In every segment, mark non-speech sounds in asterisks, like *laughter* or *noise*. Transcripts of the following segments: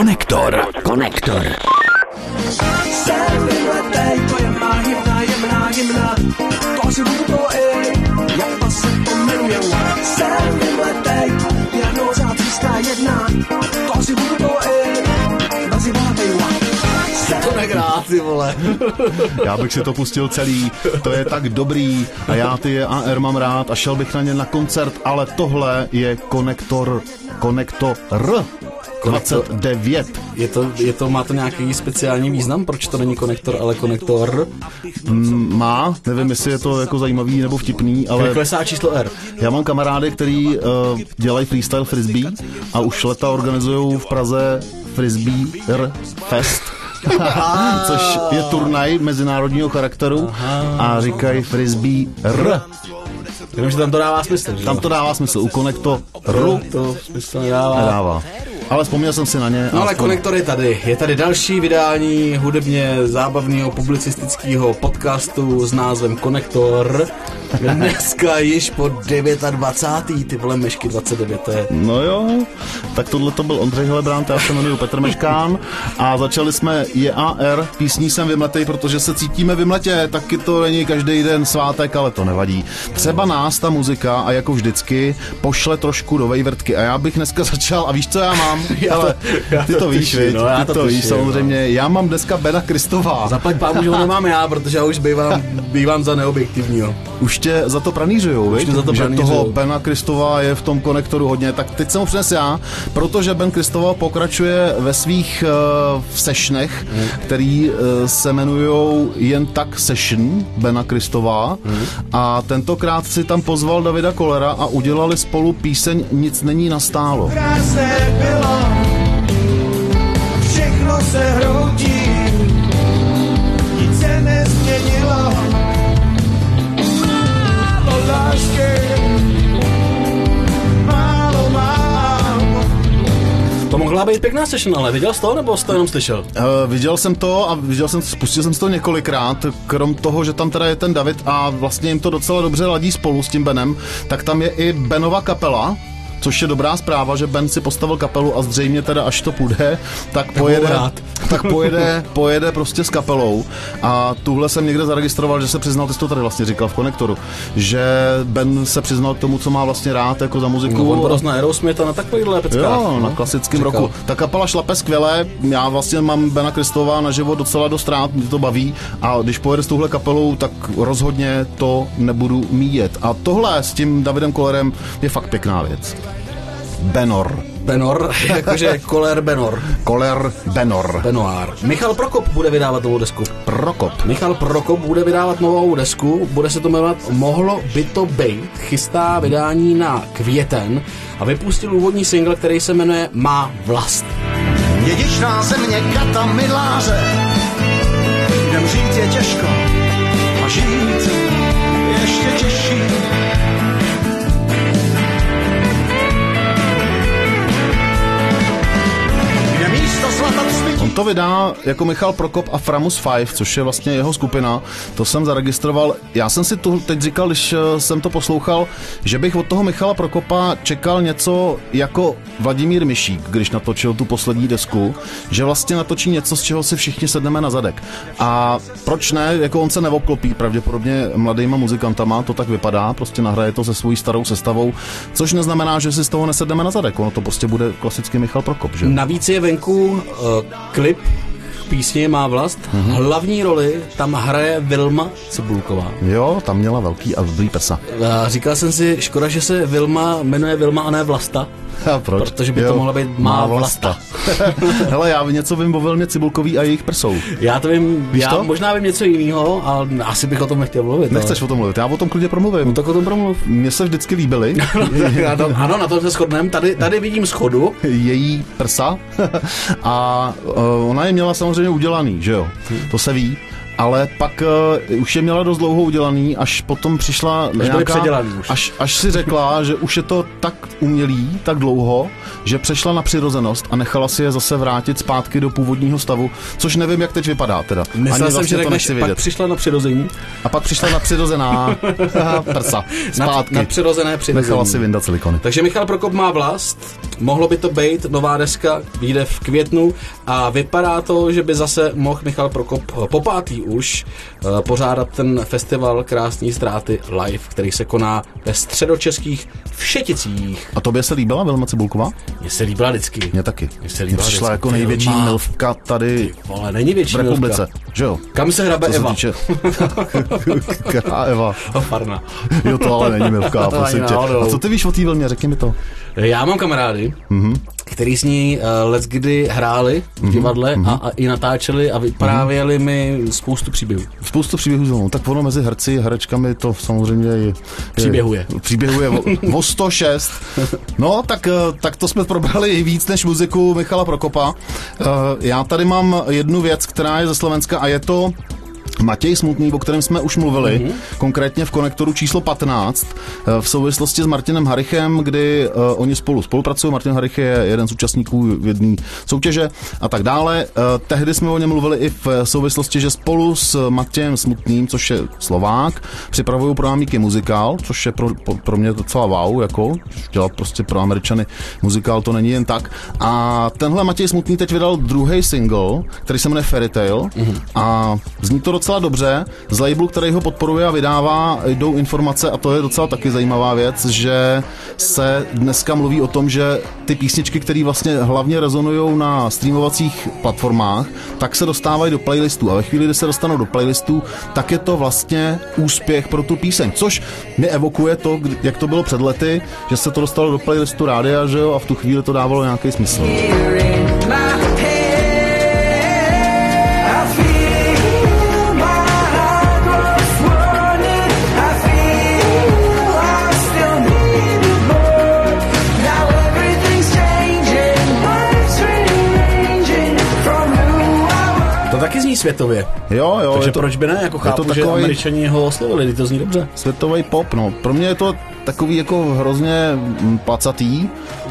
Konektor. Konektor. Jsem to je má hymna, jemná hymna, to asi budu to i, jak to se to jmenuje. Jsem vymletej, diagnóza tříská jedna, to asi budu to i, nazývatej To nehrát, ty vole. Já bych si to pustil celý, to je tak dobrý a já ty AR mám rád a šel bych na ně na koncert, ale tohle je konektor, konektor 29. Je to, je to, má to nějaký speciální význam? Proč to není konektor, ale konektor? Mm, Má, nevím, jestli je to jako zajímavý nebo vtipný, ale Ale... Klesá číslo R. já mám kamarády, který uh, dělají freestyle frisbee a už leta organizují v Praze frisbee R Fest. *laughs* což je turnaj mezinárodního charakteru a říkají frisbee R. Jenom, že tam to dává smysl, že? Tam to dává smysl. U konektoru R to smysl nedává. nedává. Ale vzpomněl jsem si na ně. No ale aspoň- konektor je tady. Je tady další vydání hudebně zábavného publicistického podcastu s názvem Konektor. Dneska již po 29. ty vole mešky 29. To je No jo, tak tohle to byl Ondřej Helebrant, já se jmenuji Petr Meškán a začali jsme JAR, písní jsem vymletej, protože se cítíme vymletě, taky to není každý den svátek, ale to nevadí. Třeba nás ta muzika a jako vždycky pošle trošku do vejvrtky a já bych dneska *laughs* začal, a víš co já mám? *laughs* Já to- Ale já ty to to víš, tuším, viď? no, já ty to to víš tuším, samozřejmě. Já mám dneska Bena Kristová. Zaplať pámu, že ho nemám já, protože já už bývám, bývám za neobjektivního. Už tě za to pranířujou, tě za to že pranířujou. toho Bena Kristova je v tom konektoru hodně, tak teď jsem ho přines já, protože Ben Kristova pokračuje ve svých uh, sessionech, Hmm. který uh, se jmenují jen tak session Bena Kristova Hmm. a tentokrát si tam pozval Davida Kolera a udělali spolu píseň Nic není nastálo. Krásné bylo, všechno se hroutí, mohla být pěkná session, ale viděl jsi to, nebo jsi to jenom slyšel? Uh, viděl jsem to a viděl jsem, spustil jsem to několikrát, krom toho, že tam teda je ten David a vlastně jim to docela dobře ladí spolu s tím Benem, tak tam je i Benova kapela, což je dobrá zpráva, že Ben si postavil kapelu a zřejmě teda až to půjde, tak pojede, tak pojede, pojede prostě s kapelou a tuhle jsem někde zaregistroval, že se přiznal, ty jsi to tady vlastně říkal v konektoru, že Ben se přiznal k tomu, co má vlastně rád jako za muziku. No, on na Aerosmith a na takovýhle peckách. Jo, na no. klasickém Říkal. roku. Ta kapela šlape skvěle, já vlastně mám Bena Kristova na život docela dost rád, mě to baví a když pojede s touhle kapelou, tak rozhodně to nebudu míjet. A tohle s tím Davidem Kolerem je fakt pěkná věc. Benor. Benor, *laughs* jakože Koler Benor. Koler Benor. Benoir. Michal Prokop bude vydávat novou desku. Prokop. Michal Prokop bude vydávat novou desku, bude se to jmenovat Mohlo by to být, chystá vydání na květen a vypustil úvodní single, který se jmenuje Má vlast. Dědičná země kata miláře, kde žít je těžko a žít ještě těžší. On to vydá jako Michal Prokop a Framus 5, což je vlastně jeho skupina. To jsem zaregistroval. Já jsem si tu teď říkal, když eh, jsem to poslouchal, že bych od toho Michala Prokopa čekal něco jako Vladimír Mišík, když natočil tu poslední desku, že vlastně natočí něco, z čeho si všichni sedneme na zadek. A proč ne? Jako on se neobklopí pravděpodobně mladýma muzikantama, to tak vypadá, prostě nahraje to se svojí starou sestavou, což neznamená, že si z toho nesedneme na zadek. Ono to prostě bude klasicky Michal Prokop, že? Navíc je venku uh, clip. Písně Má vlast. Mhm. Hlavní roli tam hraje Vilma Cibulková. Jo, tam měla velký a dobrý prsa. A říkal jsem si, škoda, že se Vilma jmenuje Vilma a ne Vlasta. A proč? Protože by to mohla být Má Vlasta. *laughs* Hele, já něco vím o Vilmě Cibulkový a jejich prsou. Já to vím, Víš já to? možná vím něco jiného, ale asi bych o tom nechtěl mluvit. Nechceš o tom mluvit, já o tom klidně promluvím. No tak o tom promluv. Mně se vždycky líbily *laughs* ano, na tom se shodneme. Tady, tady vidím schodu. její prsa *laughs* a uh, ona je měla samozřejmě udělaný, že jo? To se ví. Ale pak uh, už je měla dost dlouho udělaný, až potom přišla byly nějaká, předělaný už. Až, až si řekla, *laughs* že už je to tak umělý, tak dlouho, že přešla na přirozenost a nechala si je zase vrátit zpátky do původního stavu, což nevím, jak teď vypadá teda. Myslel Ani jsem, vlastně že to nechci pak vědět. přišla na přirození. A pak přišla na přirozená *laughs* *laughs* prsa. Zpátky. Na, na přirozené přirození. Nechala si vyndat silikony. Takže Michal Prokop má vlast, mohlo by to být nová deska, vyjde v květnu a vypadá to, že by zase mohl Michal Prokop eh, po pátý už eh, pořádat ten festival Krásný ztráty live, který se koná ve středočeských Všeticích. A tobě se líbila Vilma Cibulková? Mně se líbila vždycky. Mně taky. Mně se líbila přišla vždycky. jako největší Vilma. milvka tady Vole, není větší v republice. milka. Že jo? Kam se hrabe Co se Eva? týče... *laughs* Která Eva? Oh, Farna. Jo, to ale není milvka, *laughs* prosím tě. A co ty víš o té Vilmě? Řekni mi to. Já mám kamarády, Mhm. mm-hmm. Který s ní uh, let kdy hráli v divadle Mhm. mm-hmm. a, a i natáčeli a vyprávěli mm-hmm. mi spoustu příběhů. Spoustu příběhů Vilmou. Tak ono mezi herci a herečkami to samozřejmě je... je Příběhuje. Příběhuje o, *laughs* o 106. No, tak, eh, tak to jsme probrali i víc než muziku Michala Prokopa. Eh, Já tady mám jednu věc, která je ze Slovenska a je to Matěj Smutný, o kterém jsme už mluvili, Mhm. mm-hmm. konkrétně v konektoru číslo 15, eh, v souvislosti s Martinem Harichem, kdy uh, oni spolu spolupracují. Martin Harich je jeden z účastníků jedné soutěže a tak dále. Uh, tehdy jsme o něm mluvili i v souvislosti, že spolu s Matějem Smutným, což je Slovák, připravují pro Amíky muzikál, což je pro, pro, pro mě docela wow, jako dělat prostě pro Američany muzikál, to není jen tak. A tenhle Matěj Smutný teď vydal druhý single, který se jmenuje Fairy Tale mm-hmm. a zní to docela dobře. Z labelu, který ho podporuje a vydává, jdou informace a to je docela taky zajímavá věc, že se dneska mluví o tom, že ty písničky, které vlastně hlavně rezonují na streamovacích platformách, tak se dostávají do playlistů a ve chvíli, kdy se dostanou do playlistů, tak je to vlastně úspěch pro tu píseň, což mi evokuje to, jak to bylo před lety, že se to dostalo do playlistu rádia, že jo, a v tu chvíli to dávalo nějaký smysl. To zní světově. Jo, jo, Takže to proč by ne? Jako chápu, to že takovej- američani ho oslovili, to zní dobře. světový pop, no. Pro mě je to takový jako hrozně mm, placatý,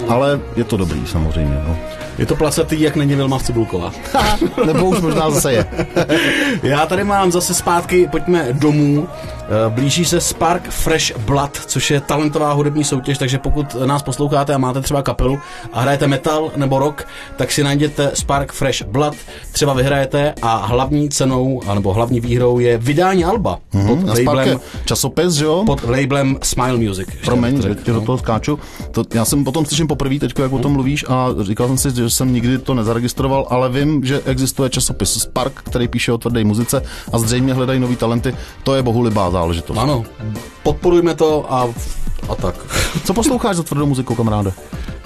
ale je to dobrý samozřejmě, no. Je to placatý, jak není Vilma Cibulková. *laughs* Nebo už možná zase je. *laughs* Já tady mám zase zpátky, pojďme domů. Eh, Blíží se Spark Fresh Blood, což je talentová hudební soutěž, takže pokud nás posloucháte a máte třeba kapelu a hrajete metal nebo rock, tak si najděte Spark Fresh Blood, třeba vyhrajete a hlavní cenou, nebo hlavní výhrou je vydání alba pod, Spark je labelem, časopis, že jo? pod labelem Smile Music. Promiň, to že tě do no. toho skáču. To, já jsem potom slyším poprvé teď, jak o tom mluvíš a říkal jsem si, že jsem nikdy to nezaregistroval, ale vím, že existuje časopis Spark, který píše o tvrdé muzice a zřejmě hledají nový talenty. To je bohulibá záležitost. Ano, podporujme to a, a tak. Co posloucháš za tvrdou muziku, kamaráde?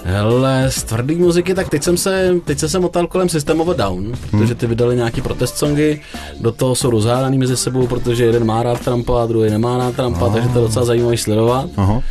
Hele, z tvrdý muziky, tak teď jsem se, teď jsem se motal kolem System of a Down, protože ty vydali nějaký protest songy, do toho jsou rozhádaný mezi sebou, protože jeden má rád Trumpa a druhý nemá rád Trumpa, takže to je docela zajímavý sledovat. Aha.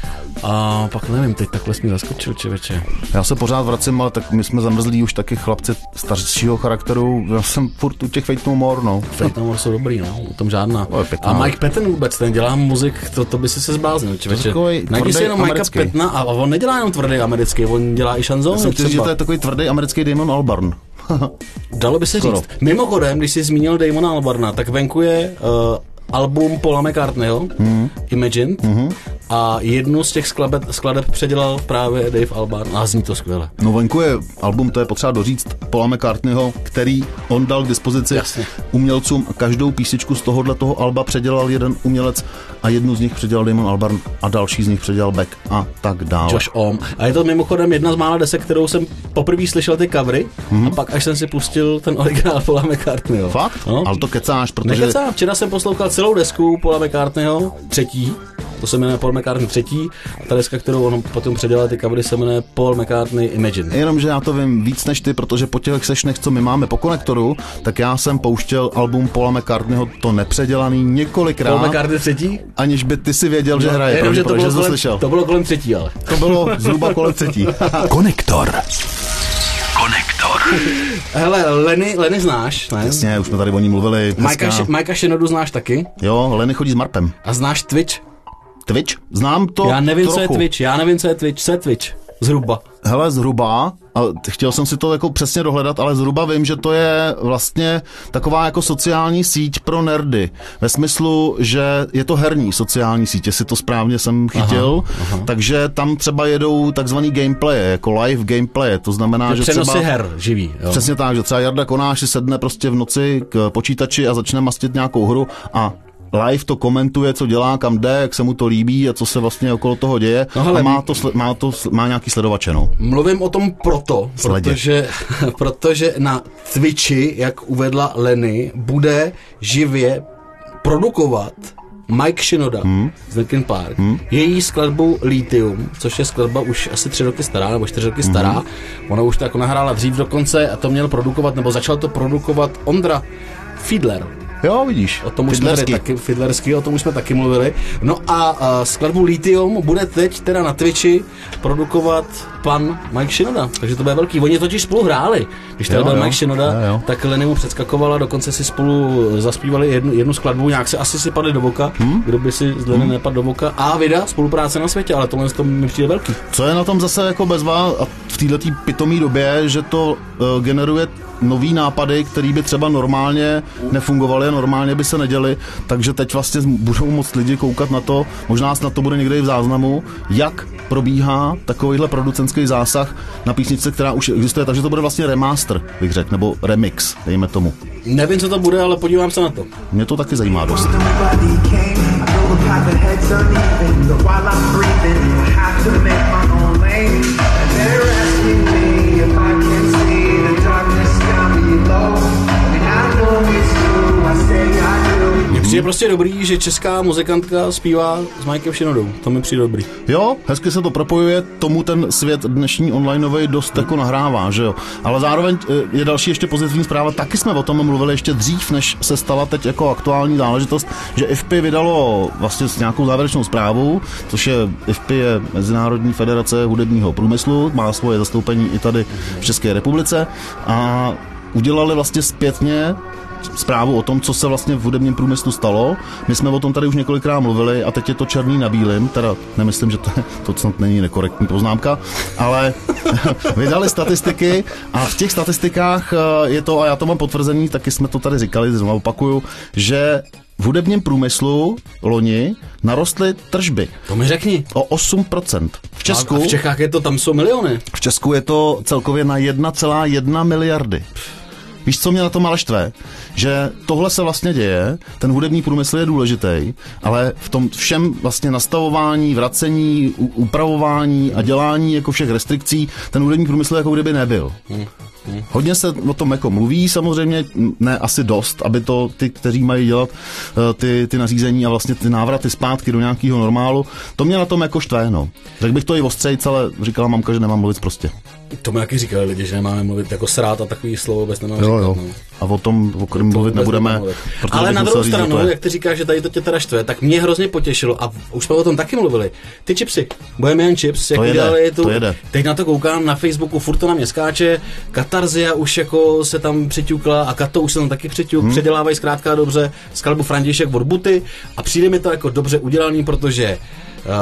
A pak nevím, teď takhle jsi mě zaskočil, čeveče. Já se pořád vracím, ale tak my jsme zamrzlí už taky chlapci staršího charakteru. Já jsem furt u těch Fate No More, no. Fate No More jsou dobrý, no, o tom žádná. Pěkná A. Mike Patton vůbec, ten dělá muzik, to, to by si se zbláznil, čeveče. Najdi si jenom americký. Pattona a on nedělá jenom tvrdý americký, on dělá i šanzóny jsem chtěl říct, že to je takový tvrdý americký Damon Albarn. *laughs* Dalo by se Skoro. říct. Mimochodem, když jsi zmínil Damona Albarna, tak venku je uh, album Paula McCartneyho, mm. Imagine, mm. a jednu z těch skladeb, skladeb předělal právě Dave Albarn a zní to skvěle. No venku je album, to je potřeba doříct, Paula McCartneyho, který on dal k dispozici Jasně. umělcům a každou písničku z tohohle toho alba předělal jeden umělec a jednu z nich předělal Damon Albarn a další z nich předělal Beck a tak dále. Josh Om. A je to mimochodem jedna z mála desek, kterou jsem poprvé slyšel ty covery mm. a pak až jsem si pustil ten originál Paula McCartneyho. Fakt? No. Ale to kecáš, protože... Nekecám, včera jsem poslouchal celou desku Paula McCartneyho, třetí, to se jmenuje Paul McCartney třetí, a ta deska, kterou on potom předělal ty covery, se jmenuje Paul McCartney Imagine. Jenomže já to vím víc než ty, protože po těch sešnech, co my máme po konektoru, tak já jsem pouštěl album Paula McCartneyho, to nepředělaný několikrát, Paul McCartney třetí? aniž by ty si věděl, že hraje, Jenom, že to pravděpodobně, bylo, že kolem, slyšel. to bylo kolem třetí, ale. To bylo zhruba kolem třetí. *laughs* *laughs* Konektor. *laughs* Hele, Leny, Leny znáš, ne? Jasně, už jsme tady o ní mluvili. Majka, Majka Šinodu znáš taky? Jo, Leny chodí s Marpem. A znáš Twitch? Twitch? Znám to Já nevím, trochu. co je Twitch, já nevím, co je Twitch, co je Twitch? Zhruba. Hele, zhruba, a chtěl jsem si to jako přesně dohledat, ale zhruba vím, že to je vlastně taková jako sociální síť pro nerdy. Ve smyslu, že je to herní sociální síť, jestli to správně jsem chytil. Aha, aha. Takže tam třeba jedou takzvaný gameplay, jako live gameplay. To znamená, že, Přenosy třeba... her živý, jo. Přesně tak, že třeba Jarda Konáš si sedne prostě v noci k počítači a začne mastit nějakou hru a live to komentuje, co dělá, kam jde, jak se mu to líbí a co se vlastně okolo toho děje No hele, a má to, má to má nějaký sledovače, no. Mluvím o tom proto, Sledě. protože, *laughs* protože na Twitchi, jak uvedla Leny, bude živě produkovat Mike Shinoda hmm. z Linkin Park, hmm. její skladbu Lithium, což je skladba už asi tři roky stará, nebo čtyři roky stará. Hmm. Ona už to jako nahrála dřív dokonce a to měl produkovat, nebo začal to produkovat Ondra Fiedler. Jo, vidíš. O tom už jsme taky, Fiedlerský, o tom už jsme taky mluvili. No a uh, skladbu Lithium bude teď teda na Twitchi produkovat pan Mike Shinoda, takže to bude velký. Oni totiž spolu hráli. Když tady Jo, byl jo. Mike Shinoda, Jo, jo. tak Lenny mu předskakovala, dokonce si spolu zaspívali jednu, jednu skladbu, nějak se asi si padli do voka, hmm? kdo by si z Lenny hmm. nepadl do voka. A vida, spolupráce na světě, ale tohle to mi přijde velký. Co je na tom zase jako bezva a v této pitomé době, že to uh, generuje nový nápady, které by třeba normálně nefungovaly a normálně by se neděly, takže teď vlastně budou moc lidi koukat na to, možná snad to bude někde i v záznamu, jak probíhá takovýhle producentský zásah na písničce, která už existuje, takže to bude vlastně remaster, bych řekl, nebo remix, dejme tomu. Nevím, co to bude, ale podívám se na to. Mě to taky zajímá dost. While I'm breathing, I have to make my own lane. And they're asking me přijde prostě dobrý, že česká muzikantka zpívá s Mikem Shinodou. To mi přijde dobrý. Jo, hezky se to propojuje, tomu ten svět dnešní onlineový dost jako nahrává, že jo. Ale zároveň eh, je další ještě pozitivní zpráva, taky jsme o tom mluvili ještě dřív, než se stala teď jako aktuální záležitost, že IFPI vydalo vlastně s nějakou závěrečnou zprávu, což je IFPI je Mezinárodní federace hudebního průmyslu, má svoje zastoupení i tady v České republice a udělali vlastně zpětně zprávu o tom, co se vlastně v hudebním průmyslu stalo. My jsme o tom tady už několikrát mluvili a teď je to černý na bílém, teda nemyslím, že to, to snad není nekorektní poznámka, ale *laughs* vydali statistiky a v těch statistikách eh, je to, a já to mám potvrzený, taky jsme to tady říkali, znovu opakuju, že v hudebním průmyslu loni narostly tržby To mi řekni. o 8%. V Česku, A v Čechách je to, tam jsou miliony. v Česku je to celkově na 1,1 miliardy. Víš, co mě na tom ale štve? Že tohle se vlastně děje, ten hudební průmysl je důležitý, ale v tom všem vlastně nastavování, vracení, upravování a dělání jako všech restrikcí, ten hudební průmysl jako kdyby nebyl. Hodně se o tom jako mluví, samozřejmě ne asi dost, aby to ty, kteří mají dělat eh, ty, ty nařízení a vlastně ty návraty zpátky do nějakého normálu, to mě na tom jako štve, no. Řekl bych to i ostřejc, ale říkala mamka, že nemám mluvit prostě. To mi taky říkali lidi, že nemáme mluvit jako srát a takový slovo vůbec nemáme Jo, říkat. jo. No. A o tom, o kterém mluvit nebudeme. protože Ale na druhou stranu, jak ty říkáš, že tady to tě teda štve, tak mě hrozně potěšilo a už jsme o tom taky mluvili. Ty chipsy, Bohemian Chips, jak To jede, udělali tu, to jede. teď na to koukám na Facebooku, furt to na mě skáče, Katarzia už jako se tam přiťukla a Kato už se tam taky přiťuk, hmm. předělávají zkrátka dobře skladbu František od Buty a přijde mi to jako dobře udělaný, protože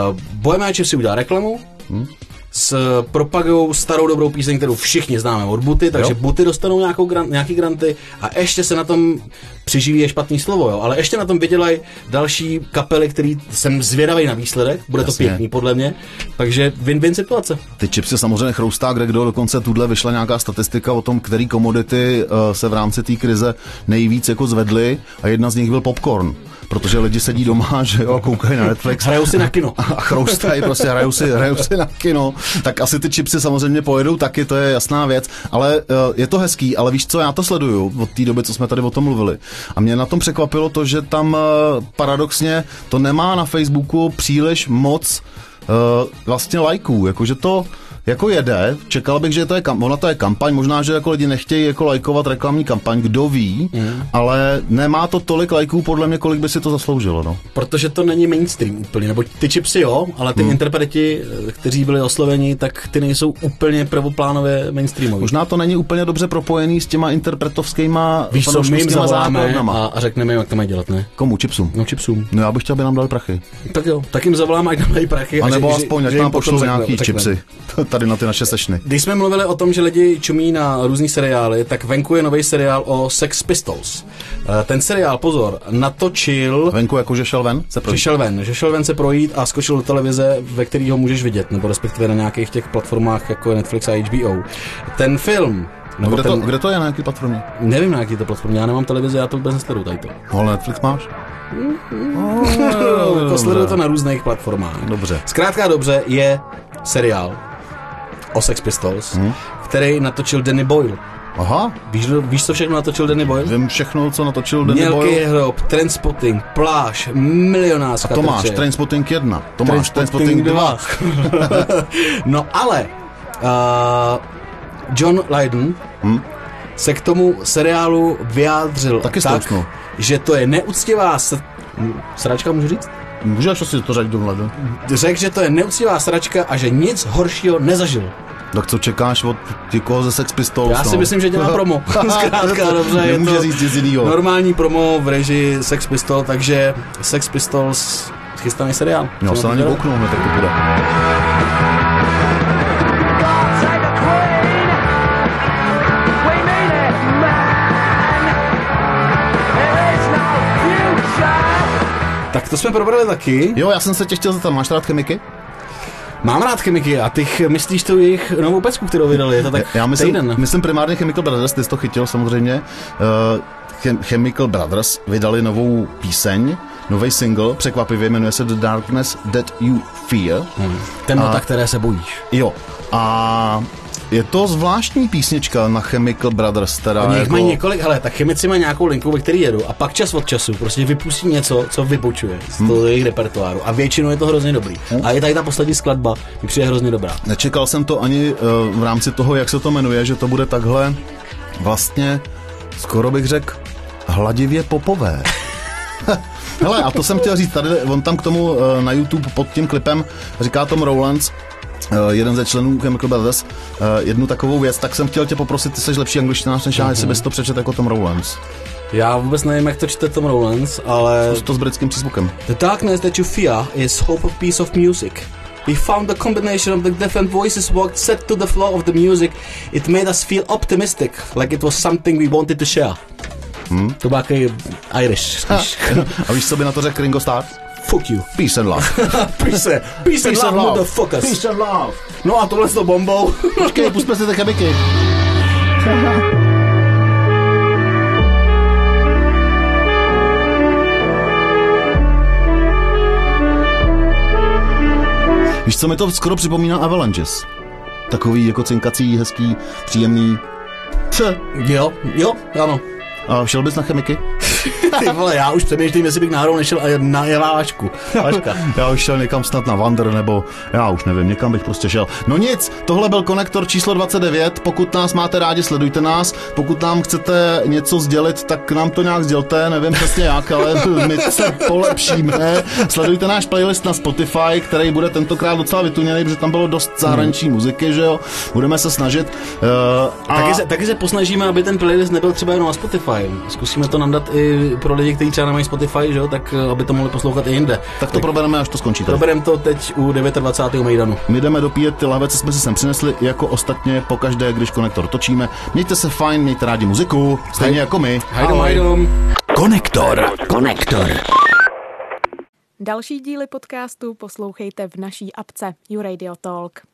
uh, Bohemian Chips si udělal reklamu, Hmm. S propagují starou dobrou píseň, kterou všichni známe od Buty, takže Jo. Buty dostanou nějakou grant, nějaký granty a ještě se na tom přiživí je špatný slovo, jo, ale ještě na tom vydělají další kapely, který jsem zvědavý na výsledek, bude Jasně. to pěkný podle mě, takže win-win situace. Ty chipsy samozřejmě chroustá, kde kdo dokonce tuhle vyšla nějaká statistika o tom, který komodity uh, se v rámci té krize nejvíc jako zvedly a jedna z nich byl popcorn. Protože lidi sedí doma, *laughs* že jo, a koukají na Netflix. Hrajou si na kino. *laughs* a chroustají, prostě hrajou si, hrajou si na kino, tak asi ty chipsy samozřejmě pojedou taky, to je jasná věc, ale uh, je to hezký, ale víš co, já to sleduju od té doby, co jsme tady o tom mluvili. A mě na tom překvapilo to, že tam uh, paradoxně to nemá na Facebooku příliš moc uh, vlastně lajků, jakože to jako jede, čekal bych, že to je, kam, ona to je kampaň, možná, že jako lidi nechtějí jako lajkovat reklamní kampaň, kdo ví, mm. ale nemá to tolik lajků podle mě, kolik by si to zasloužilo, no. Protože to není mainstream úplně, nebo ty chipsy jo, ale ty hmm. interpreti, kteří byli osloveni, tak ty nejsou úplně prvoplánově mainstreamoví. Možná to není úplně dobře propojený s těma interpretovskýma Víš, co my jim a, a řekneme jim, jak to mají dělat, ne? Komu, čipsům? No chipsům. No já bych chtěl, aby nám dali prachy. Tak jo, tak jim zavoláme, ať nám dají prachy. A nebo že- aspoň, že- ať nám pošlou nějaký čipsy. *laughs* Tady na ty naše sešny. Když jsme mluvili o tom, že lidi čumí na různý seriály, tak venku je nový seriál o Sex Pistols. Eh, Ten seriál, pozor, natočil, Venku jakože šel ven? Se že projít. šel ven, že šel ven se projít a skočil do televize, ve který ho můžeš vidět, nebo respektive na nějakých těch platformách jako je Netflix a HBO. Ten film, No, kde, to, ten, kde to je, na jaký platformě? nevím na jaký to platformě, já nemám televizi, já to vůbec nesleduju tady to. No, ale Netflix máš? No, *laughs* jako sleduju to na různých platformách. Dobře. Zkrátka dobře je seriál o Sex Pistols, Hmm. který natočil Danny Boyle. Aha, Víš, víš, co všechno natočil Danny Boyle? vím všechno, co natočil Danny Mělký Boyle. hrob, Transpotting, pláž, milionářská Tomáš, trče. Trainspotting 1, Tomáš, Trainspotting Trainspotting 2. *laughs* no ale uh, John Lydon Hm? se k tomu seriálu vyjádřil Taky tak, že to je neúctivá s... sračka, můžu říct? Můžeš asi to řadit domhle, Řekl, že to je neúctivá sračka a že nic horšího nezažil. Tak co čekáš od někoho ze Sex Pistols? Já si no? myslím, že dělá promo. *laughs* Zkrátka, dobře, je Nemůže to říct jinýho. normální promo v režii Sex Pistols, takže Sex Pistols chystaný seriál. Jo, se na ně kouknou, hned, tak to bude. To jsme probrali taky. Jo, já jsem se tě chtěl zeptat, máš rád chemiky? Mám rád chemiky a ty myslíš tu jejich novou pecku, kterou vydali, je to tak Já myslím, týden. myslím primárně Chemical Brothers, ty jsi to chytil samozřejmě. Uh, Chemical Brothers vydali novou píseň, nový single, překvapivě jmenuje se The Darkness That You Fear. Temnota, které se bojíš. Jo, a je to zvláštní písnička na Chemical Brothers, teda Oni jako... mají několik, hele, tak chemici mají nějakou linku, ve který jedu a pak čas od času prostě vypustí něco, co vybočuje z Hmm. toho jejich repertoáru a většinou je to hrozně dobrý. A je tady ta poslední skladba, mi přijde hrozně dobrá. Nečekal jsem to ani uh, v rámci toho, jak se to jmenuje, že to bude takhle vlastně, skoro bych řekl, hladivě popové. *laughs* Hele, a to jsem chtěl říct, tady on tam k tomu uh, na YouTube pod tím klipem říká Tom Rowlands, uh, jeden ze členů Chemical Brothers, uh, jednu takovou věc, tak jsem chtěl tě poprosit, ty jsi lepší angličtinář než já, jestli bys to přečet jako Tom Rowlands. Já vůbec nevím, jak to čte Tom Rowlands, ale To s britským přízvukem. The darkness that you fear is hope of piece of music. We found the combination of the different voices worked set to the flow of the music. It made us feel optimistic, like it was something we wanted to share. Hmm? To byl takový Irish. A víš, co by na to řekl Ringo Starr? Fuck you. Peace and love. Peace, *laughs* peace and love, motherfuckers. Peace and love. No a tohle s tou bombou. *laughs* Počkej, pusťme si ty chemiky. Víš, co mi to skoro připomíná Avalanches? Takový jako cinkací, hezký, příjemný. Tch. jo, jo, ano. Šel bys na chemiky? *laughs* Ty vole, já už přemýšlím, jestli bych náhodou nešel a na jelávačku. Vaška. *laughs* Já už šel někam snad na Wander, nebo já už nevím, někam bych prostě šel. No nic, tohle byl konektor číslo 29, pokud nás máte rádi, sledujte nás, pokud nám chcete něco sdělit, tak nám to nějak sdělte, nevím přesně jak, ale *laughs* my se polepšíme. Sledujte náš playlist na Spotify, který bude tentokrát docela vytuněný, protože tam bylo dost zahraniční muziky, že jo, budeme se snažit. Uh, a... Taky se, taky se posnažíme, aby ten playlist nebyl třeba jenom na Spotify. Zkusíme to nandat i pro lidi, kteří třeba nemají Spotify, že? jo, tak eh, aby to mohli poslouchat i jinde. tak to probereme, až to skončí. Probereme to teď u 29. Mejdanu. My jdeme dopíjet ty lahve, co jsme si sem přinesli, jako ostatně pokaždé, když konektor točíme. Mějte se fajn, mějte rádi muziku, stejně jako my. Hajdom, hajdom. Konektor. Konektor. Další díly podcastu poslouchejte v naší apce YouRadio Talk.